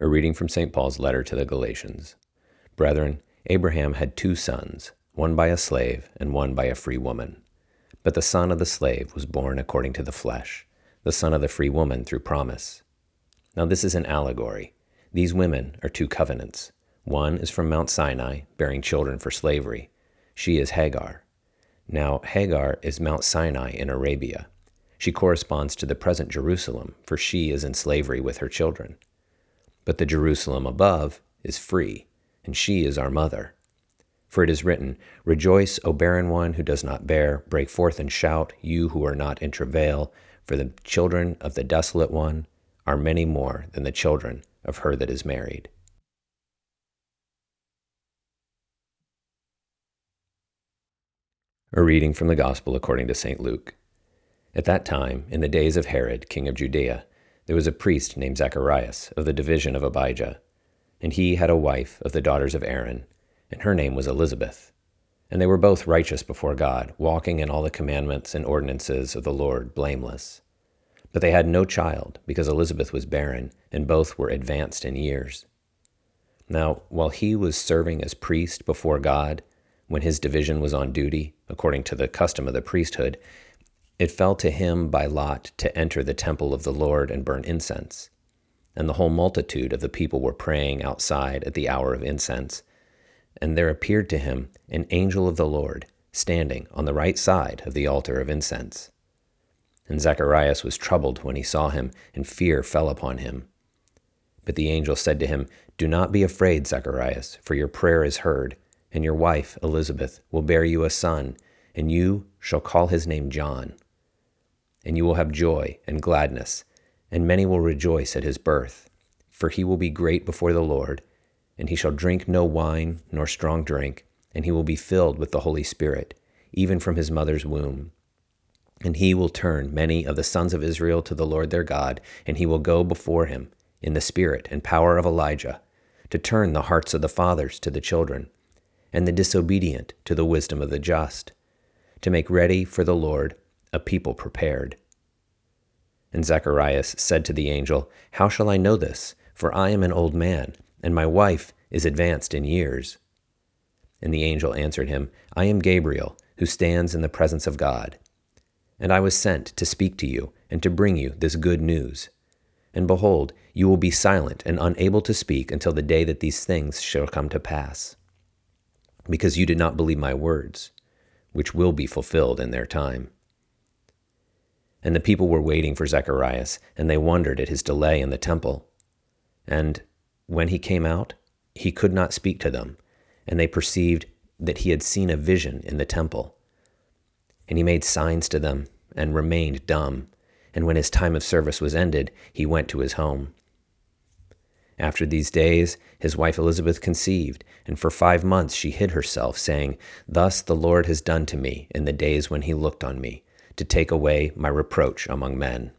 A reading from St. Paul's letter to the Galatians. Brethren, Abraham had two sons, one by a slave and one by a free woman. But the son of the slave was born according to the flesh, the son of the free woman through promise. Now this is an allegory. These women are two covenants. One is from Mount Sinai, bearing children for slavery. She is Hagar. Now, Hagar is Mount Sinai in Arabia. She corresponds to the present Jerusalem, for she is in slavery with her children. But the Jerusalem above is free, and she is our mother. For it is written, Rejoice, O barren one who does not bear, break forth and shout, you who are not in travail, for the children of the desolate one are many more than the children of her that is married. A reading from the Gospel according to St. Luke. At that time, in the days of Herod, king of Judea, there was a priest named Zacharias of the division of Abijah, and he had a wife of the daughters of Aaron, and her name was Elizabeth. And they were both righteous before God, walking in all the commandments and ordinances of the Lord blameless. But they had no child, because Elizabeth was barren, and both were advanced in years. Now, while he was serving as priest before God, when his division was on duty, according to the custom of the priesthood, it fell to him by lot to enter the temple of the Lord and burn incense. And the whole multitude of the people were praying outside at the hour of incense. And there appeared to him an angel of the Lord, standing on the right side of the altar of incense. And Zacharias was troubled when he saw him, and fear fell upon him. But the angel said to him, Do not be afraid, Zacharias, for your prayer is heard, and your wife, Elizabeth, will bear you a son, and you shall call his name John and you will have joy and gladness, and many will rejoice at his birth. For he will be great before the Lord, and he shall drink no wine nor strong drink, and he will be filled with the Holy Spirit, even from his mother's womb. And he will turn many of the sons of Israel to the Lord their God, and he will go before him in the spirit and power of Elijah, to turn the hearts of the fathers to the children, and the disobedient to the wisdom of the just, to make ready for the Lord a people prepared. And Zacharias said to the angel, How shall I know this? For I am an old man, and my wife is advanced in years. And the angel answered him, I am Gabriel, who stands in the presence of God. And I was sent to speak to you, and to bring you this good news. And behold, you will be silent and unable to speak until the day that these things shall come to pass. Because you did not believe my words, which will be fulfilled in their time. And the people were waiting for Zacharias, and they wondered at his delay in the temple. And when he came out, he could not speak to them, and they perceived that he had seen a vision in the temple. And he made signs to them, and remained dumb. And when his time of service was ended, he went to his home. After these days, his wife Elizabeth conceived, and for five months she hid herself, saying, Thus the Lord has done to me in the days when he looked on me to take away my reproach among men.